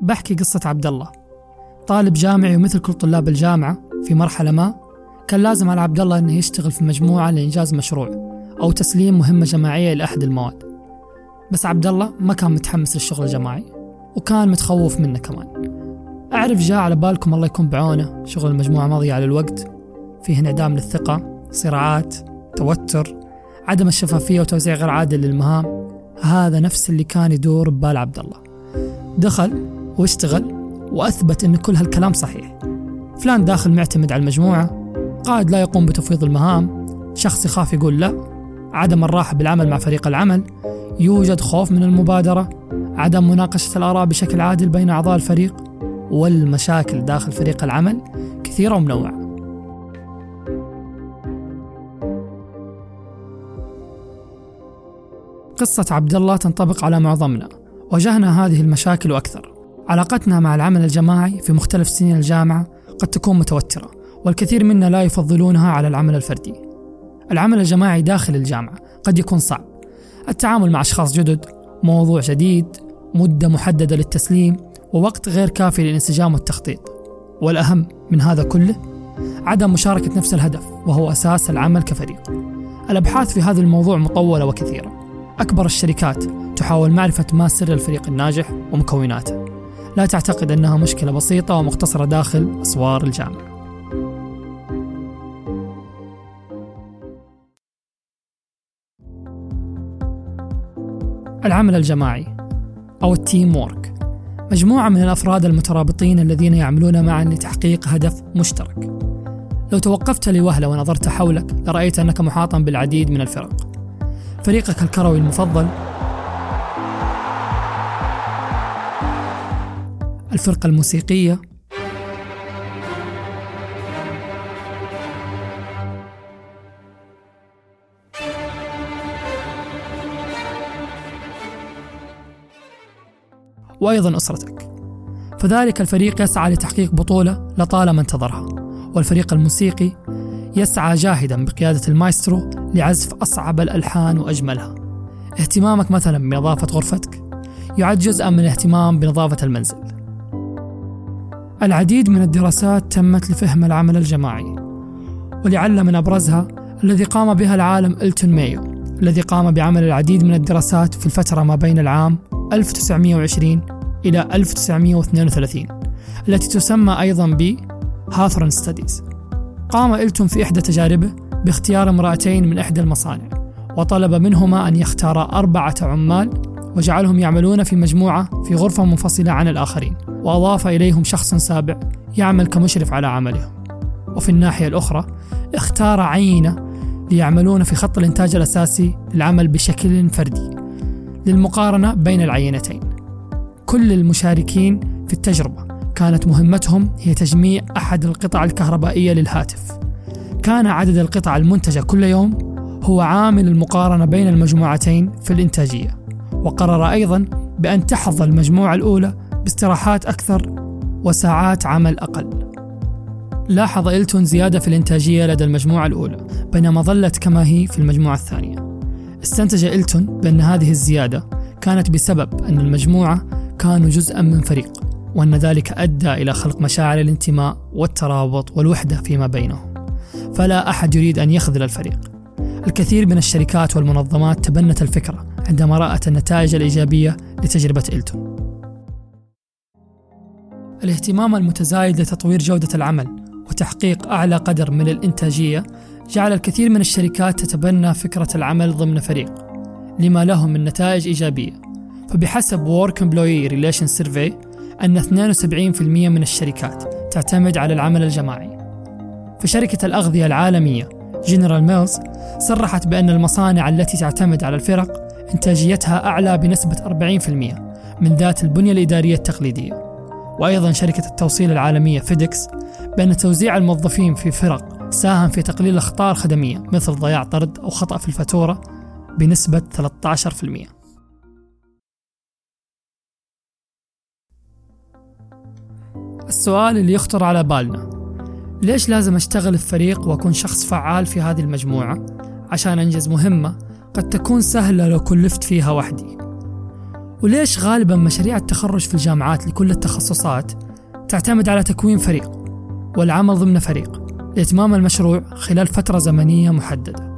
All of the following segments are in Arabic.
بحكي قصة عبد الله طالب جامعي ومثل كل طلاب الجامعة في مرحلة ما كان لازم على عبد الله إنه يشتغل في مجموعة لإنجاز مشروع أو تسليم مهمة جماعية لأحد المواد. بس عبد الله ما كان متحمس للشغل الجماعي وكان متخوف منه كمان. أعرف جاء على بالكم الله يكون بعونه شغل المجموعة مضيع على الوقت. فيه انعدام للثقة صراعات توتر عدم الشفافية وتوزيع غير عادل للمهام. هذا نفس اللي كان يدور ببال عبد الله دخل واشتغل وأثبت أن كل هالكلام صحيح. فلان داخل معتمد على المجموعة قائد لا يقوم بتفويض المهام شخص يخاف يقول لا عدم الراحة بالعمل مع فريق العمل يوجد خوف من المبادرة عدم مناقشة الآراء بشكل عادل بين أعضاء الفريق والمشاكل داخل فريق العمل كثيرة ومنوعة. قصة عبد الله تنطبق على معظمنا واجهنا هذه المشاكل وأكثر علاقتنا مع العمل الجماعي في مختلف سنين الجامعة قد تكون متوترة والكثير منا لا يفضلونها على العمل الفردي. العمل الجماعي داخل الجامعة قد يكون صعب. التعامل مع أشخاص جدد موضوع جديد مدة محددة للتسليم ووقت غير كافي للانسجام والتخطيط. والأهم من هذا كله عدم مشاركة نفس الهدف وهو أساس العمل كفريق. الأبحاث في هذا الموضوع مطولة وكثيرة. أكبر الشركات تحاول معرفة ما سر الفريق الناجح ومكوناته. لا تعتقد أنها مشكلة بسيطة ومقتصرة داخل أسوار الجامعة. العمل الجماعي أو ال teamwork. مجموعة من الأفراد المترابطين الذين يعملون معا لتحقيق هدف مشترك. لو توقفت لوهلة ونظرت حولك لرأيت أنك محاطا بالعديد من الفرق. فريقك الكروي المفضل الفرقة الموسيقية. وأيضا أسرتك. فذلك الفريق يسعى لتحقيق بطولة لطالما انتظرها. والفريق الموسيقي يسعى جاهدا بقيادة المايسترو لعزف أصعب الألحان وأجملها. اهتمامك مثلا بنظافة غرفتك يعد جزءا من الاهتمام بنظافة المنزل؟ العديد من الدراسات تمت لفهم العمل الجماعي ولعل من أبرزها الذي قام بها العالم إلتون مايو الذي قام بعمل العديد من الدراسات في الفترة ما بين العام 1920 إلى 1932 التي تسمى أيضا ب هاثرون ستاديز قام إلتون في إحدى تجاربه باختيار امرأتين من إحدى المصانع وطلب منهما أن يختارا أربعة عمال وجعلهم يعملون في مجموعة في غرفة منفصلة عن الآخرين وأضاف إليهم شخص سابع يعمل كمشرف على عملهم. وفي الناحية الأخرى اختار عينة ليعملون في خط الإنتاج الأساسي للعمل بشكل فردي للمقارنة بين العينتين. كل المشاركين في التجربة كانت مهمتهم هي تجميع أحد القطع الكهربائية للهاتف. كان عدد القطع المنتجة كل يوم هو عامل المقارنة بين المجموعتين في الإنتاجية. وقرر أيضا بأن تحظى المجموعة الأولى باستراحات أكثر وساعات عمل أقل. لاحظ إلتون زيادة في الإنتاجية لدى المجموعة الأولى بينما ظلت كما هي في المجموعة الثانية. استنتج إلتون بأن هذه الزيادة كانت بسبب أن المجموعة كانوا جزءا من فريق وأن ذلك أدى إلى خلق مشاعر الانتماء والترابط والوحدة فيما بينهم. فلا أحد يريد أن يخذل الفريق. الكثير من الشركات والمنظمات تبنت الفكرة عندما رأت النتائج الإيجابية لتجربة إلتون. الاهتمام المتزايد لتطوير جودة العمل وتحقيق أعلى قدر من الإنتاجية جعل الكثير من الشركات تتبنى فكرة العمل ضمن فريق لما له من نتائج إيجابية. فبحسب Work Employee Relation Survey أن 72% من الشركات تعتمد على العمل الجماعي. فشركة الأغذية العالمية General Mills صرحت بأن المصانع التي تعتمد على الفرق إنتاجيتها أعلى بنسبة 40% من ذات البنية الإدارية التقليدية وأيضا شركة التوصيل العالمية فيديكس بأن توزيع الموظفين في فرق ساهم في تقليل الأخطار الخدمية مثل ضياع طرد أو خطأ في الفاتورة بنسبة 13%. السؤال اللي يخطر على بالنا ليش لازم أشتغل في فريق وأكون شخص فعال في هذه المجموعة عشان أنجز مهمة قد تكون سهلة لو كلفت فيها وحدي. وليش غالبا مشاريع التخرج في الجامعات لكل التخصصات تعتمد على تكوين فريق والعمل ضمن فريق لإتمام المشروع خلال فترة زمنية محددة؟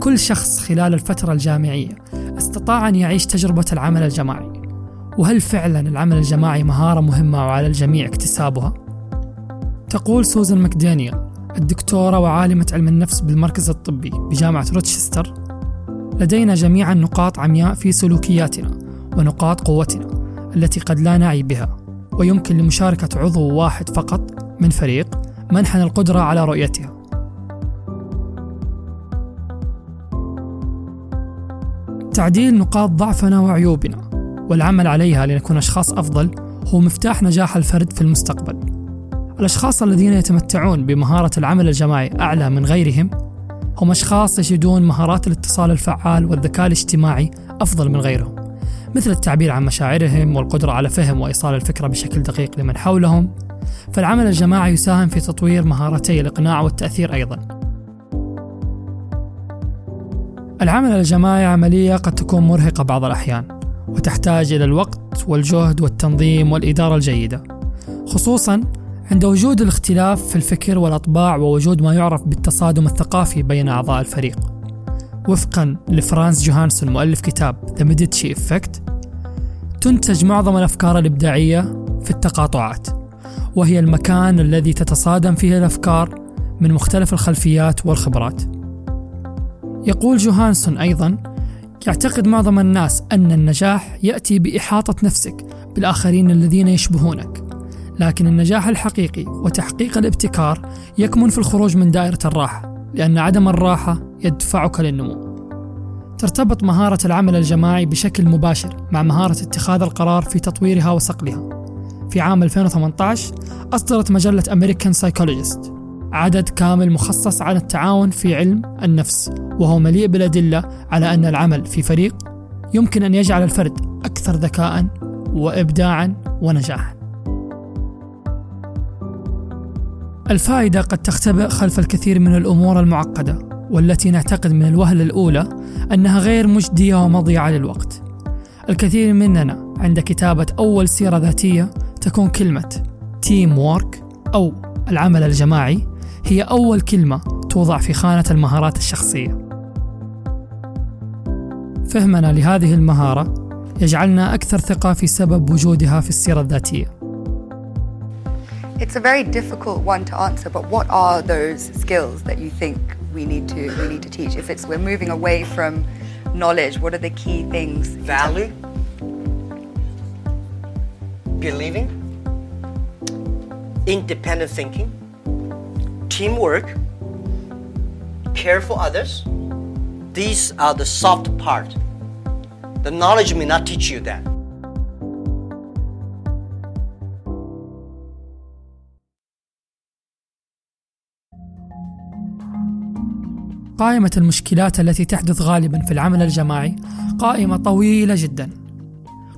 كل شخص خلال الفترة الجامعية استطاع أن يعيش تجربة العمل الجماعي. وهل فعلا العمل الجماعي مهارة مهمة وعلى الجميع اكتسابها؟ تقول سوزان ماكدانيال الدكتورة وعالمة علم النفس بالمركز الطبي بجامعة روتشستر. لدينا جميعا نقاط عمياء في سلوكياتنا ونقاط قوتنا التي قد لا نعي بها ويمكن لمشاركة عضو واحد فقط من فريق منحنا القدرة على رؤيتها. تعديل نقاط ضعفنا وعيوبنا والعمل عليها لنكون أشخاص أفضل هو مفتاح نجاح الفرد في المستقبل. الأشخاص الذين يتمتعون بمهارة العمل الجماعي أعلى من غيرهم هم أشخاص يجدون مهارات الاتصال الفعال والذكاء الاجتماعي أفضل من غيرهم مثل التعبير عن مشاعرهم والقدرة على فهم وإيصال الفكرة بشكل دقيق لمن حولهم. فالعمل الجماعي يساهم في تطوير مهارتي الإقناع والتأثير أيضا. العمل الجماعي عملية قد تكون مرهقة بعض الأحيان وتحتاج إلى الوقت والجهد والتنظيم والإدارة الجيدة خصوصا عند وجود الاختلاف في الفكر والأطباع ووجود ما يعرف بالتصادم الثقافي بين أعضاء الفريق. وفقا لفرانس جوهانسون مؤلف كتاب The Medici Effect تنتج معظم الأفكار الإبداعية في التقاطعات وهي المكان الذي تتصادم فيه الأفكار من مختلف الخلفيات والخبرات. يقول جوهانسون أيضا يعتقد معظم الناس أن النجاح يأتي بإحاطة نفسك بالآخرين الذين يشبهونك لكن النجاح الحقيقي وتحقيق الابتكار يكمن في الخروج من دائرة الراحة لأن عدم الراحة يدفعك للنمو. ترتبط مهارة العمل الجماعي بشكل مباشر مع مهارة اتخاذ القرار في تطويرها وصقلها. في عام 2018 أصدرت مجلة أمريكان سايكولوجيست عدد كامل مخصص على التعاون في علم النفس وهو مليء بالأدلة على أن العمل في فريق يمكن أن يجعل الفرد أكثر ذكاء وإبداعا ونجاحا. الفائدة قد تختبئ خلف الكثير من الأمور المعقدة والتي نعتقد من الوهلة الأولى أنها غير مجدية ومضيعة للوقت. الكثير مننا عند كتابة أول سيرة ذاتية تكون كلمة تيم وورك أو العمل الجماعي هي أول كلمة توضع في خانة المهارات الشخصية. فهمنا لهذه المهارة يجعلنا أكثر ثقة في سبب وجودها في السيرة الذاتية. It's a very difficult one to answer, but what are those skills that you think we need to we need to teach? If it's we're moving away from knowledge, what are the key things? Value, believing, independent thinking, teamwork, care for others. These are the soft part. The knowledge may not teach you that. قائمة المشكلات التي تحدث غالبا في العمل الجماعي قائمة طويلة جدا.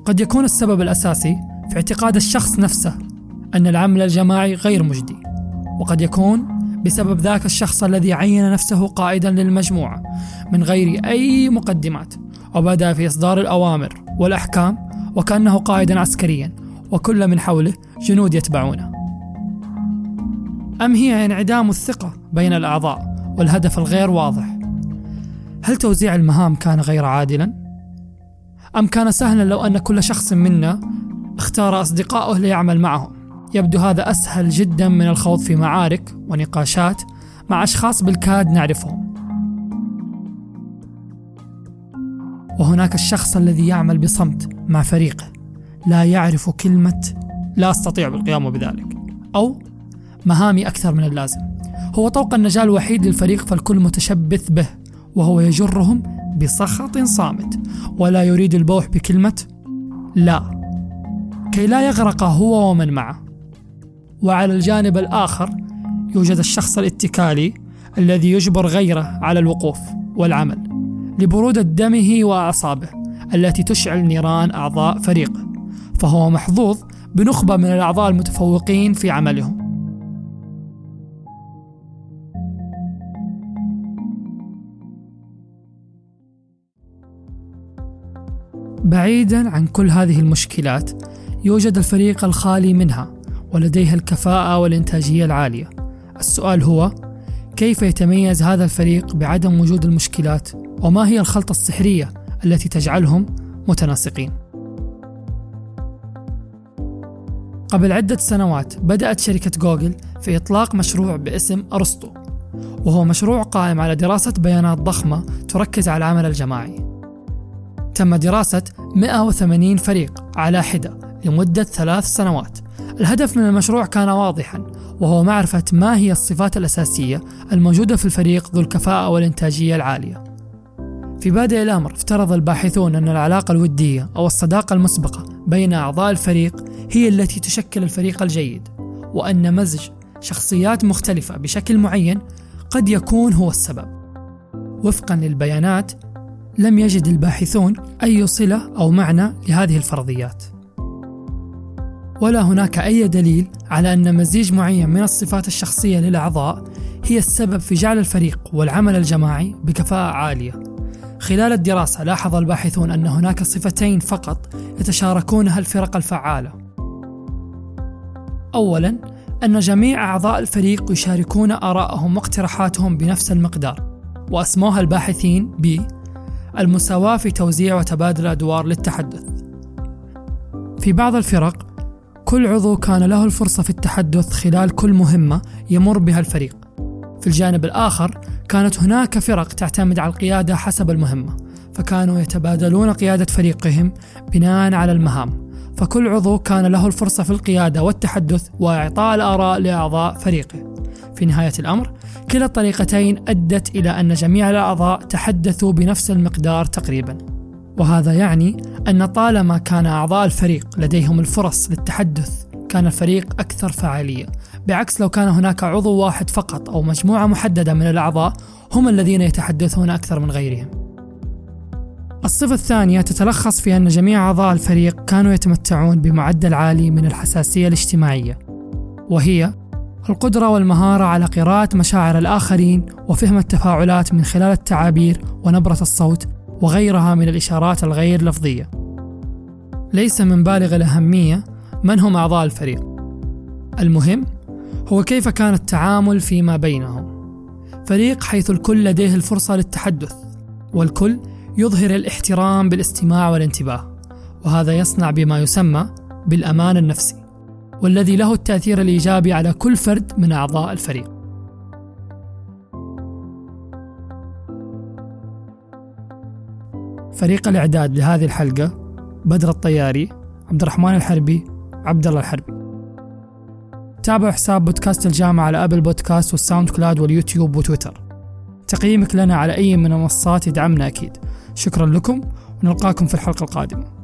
قد يكون السبب الأساسي في اعتقاد الشخص نفسه أن العمل الجماعي غير مجدي، وقد يكون بسبب ذاك الشخص الذي عين نفسه قائدا للمجموعة من غير أي مقدمات، وبدأ في إصدار الأوامر والأحكام وكأنه قائدا عسكريا، وكل من حوله جنود يتبعونه. أم هي انعدام الثقة بين الأعضاء والهدف الغير واضح. هل توزيع المهام كان غير عادلا؟ أم كان سهلا لو أن كل شخص منا اختار اصدقائه ليعمل معهم؟ يبدو هذا أسهل جدا من الخوض في معارك ونقاشات مع أشخاص بالكاد نعرفهم. وهناك الشخص الذي يعمل بصمت مع فريقه. لا يعرف كلمة لا أستطيع بالقيام بذلك أو مهامي أكثر من اللازم هو طوق النجاة الوحيد للفريق فالكل متشبث به وهو يجرهم بسخط صامت. ولا يريد البوح بكلمة لا. كي لا يغرق هو ومن معه. وعلى الجانب الآخر يوجد الشخص الاتكالي الذي يجبر غيره على الوقوف والعمل لبرودة دمه وأعصابه التي تشعل نيران أعضاء فريقه فهو محظوظ بنخبة من الأعضاء المتفوقين في عملهم. بعيدا عن كل هذه المشكلات يوجد الفريق الخالي منها ولديه الكفاءة والإنتاجية العالية. السؤال هو كيف يتميز هذا الفريق بعدم وجود المشكلات؟ وما هي الخلطة السحرية التي تجعلهم متناسقين؟ قبل عدة سنوات بدأت شركة جوجل في إطلاق مشروع باسم أرسطو وهو مشروع قائم على دراسة بيانات ضخمة تركز على العمل الجماعي. تم دراسة 180 فريق على حدة لمدة ثلاث سنوات. الهدف من المشروع كان واضحا وهو معرفة ما هي الصفات الأساسية الموجودة في الفريق ذو الكفاءة والإنتاجية العالية. في بادئ الأمر افترض الباحثون أن العلاقة الودية أو الصداقة المسبقة بين أعضاء الفريق هي التي تشكل الفريق الجيد وأن مزج شخصيات مختلفة بشكل معين قد يكون هو السبب. وفقا للبيانات لم يجد الباحثون أي صلة أو معنى لهذه الفرضيات ولا هناك أي دليل على أن مزيج معين من الصفات الشخصية للأعضاء هي السبب في جعل الفريق والعمل الجماعي بكفاءة عالية. خلال الدراسة لاحظ الباحثون أن هناك صفتين فقط يتشاركونها الفرق الفعالة. أولاً أن جميع أعضاء الفريق يشاركون آراءهم واقتراحاتهم بنفس المقدار، وأسموها الباحثين ب المساواة في توزيع وتبادل الأدوار للتحدث. في بعض الفرق كل عضو كان له الفرصة في التحدث خلال كل مهمة يمر بها الفريق. في الجانب الآخر كانت هناك فرق تعتمد على القيادة حسب المهمة، فكانوا يتبادلون قيادة فريقهم بناء على المهام، فكل عضو كان له الفرصة في القيادة والتحدث وإعطاء الآراء لأعضاء فريقه. في نهاية الأمر، كلا الطريقتين أدت إلى أن جميع الأعضاء تحدثوا بنفس المقدار تقريباً. وهذا يعني أن طالما كان أعضاء الفريق لديهم الفرص للتحدث كان الفريق أكثر فعالية بعكس لو كان هناك عضو واحد فقط أو مجموعة محددة من الأعضاء هم الذين يتحدثون أكثر من غيرهم الصفة الثانية تتلخص في أن جميع أعضاء الفريق كانوا يتمتعون بمعدل عالي من الحساسية الاجتماعية وهي القدرة والمهارة على قراءة مشاعر الآخرين وفهم التفاعلات من خلال التعابير ونبرة الصوت وغيرها من الإشارات الغير لفظية. ليس من بالغ الأهمية من هم أعضاء الفريق. المهم هو كيف كان التعامل فيما بينهم. فريق حيث الكل لديه الفرصة للتحدث، والكل يظهر الاحترام بالاستماع والانتباه، وهذا يصنع بما يسمى بالأمان النفسي، والذي له التأثير الإيجابي على كل فرد من أعضاء الفريق. فريق الإعداد لهذه الحلقة بدر الطياري عبد الرحمن الحربي عبد الله الحربي. تابعوا حساب بودكاست الجامعة على Apple Podcasts وال SoundCloud واليوتيوب وتويتر. تقييمك لنا على أي من المنصات يدعمنا أكيد. شكرا لكم ونلقاكم في الحلقة القادمة.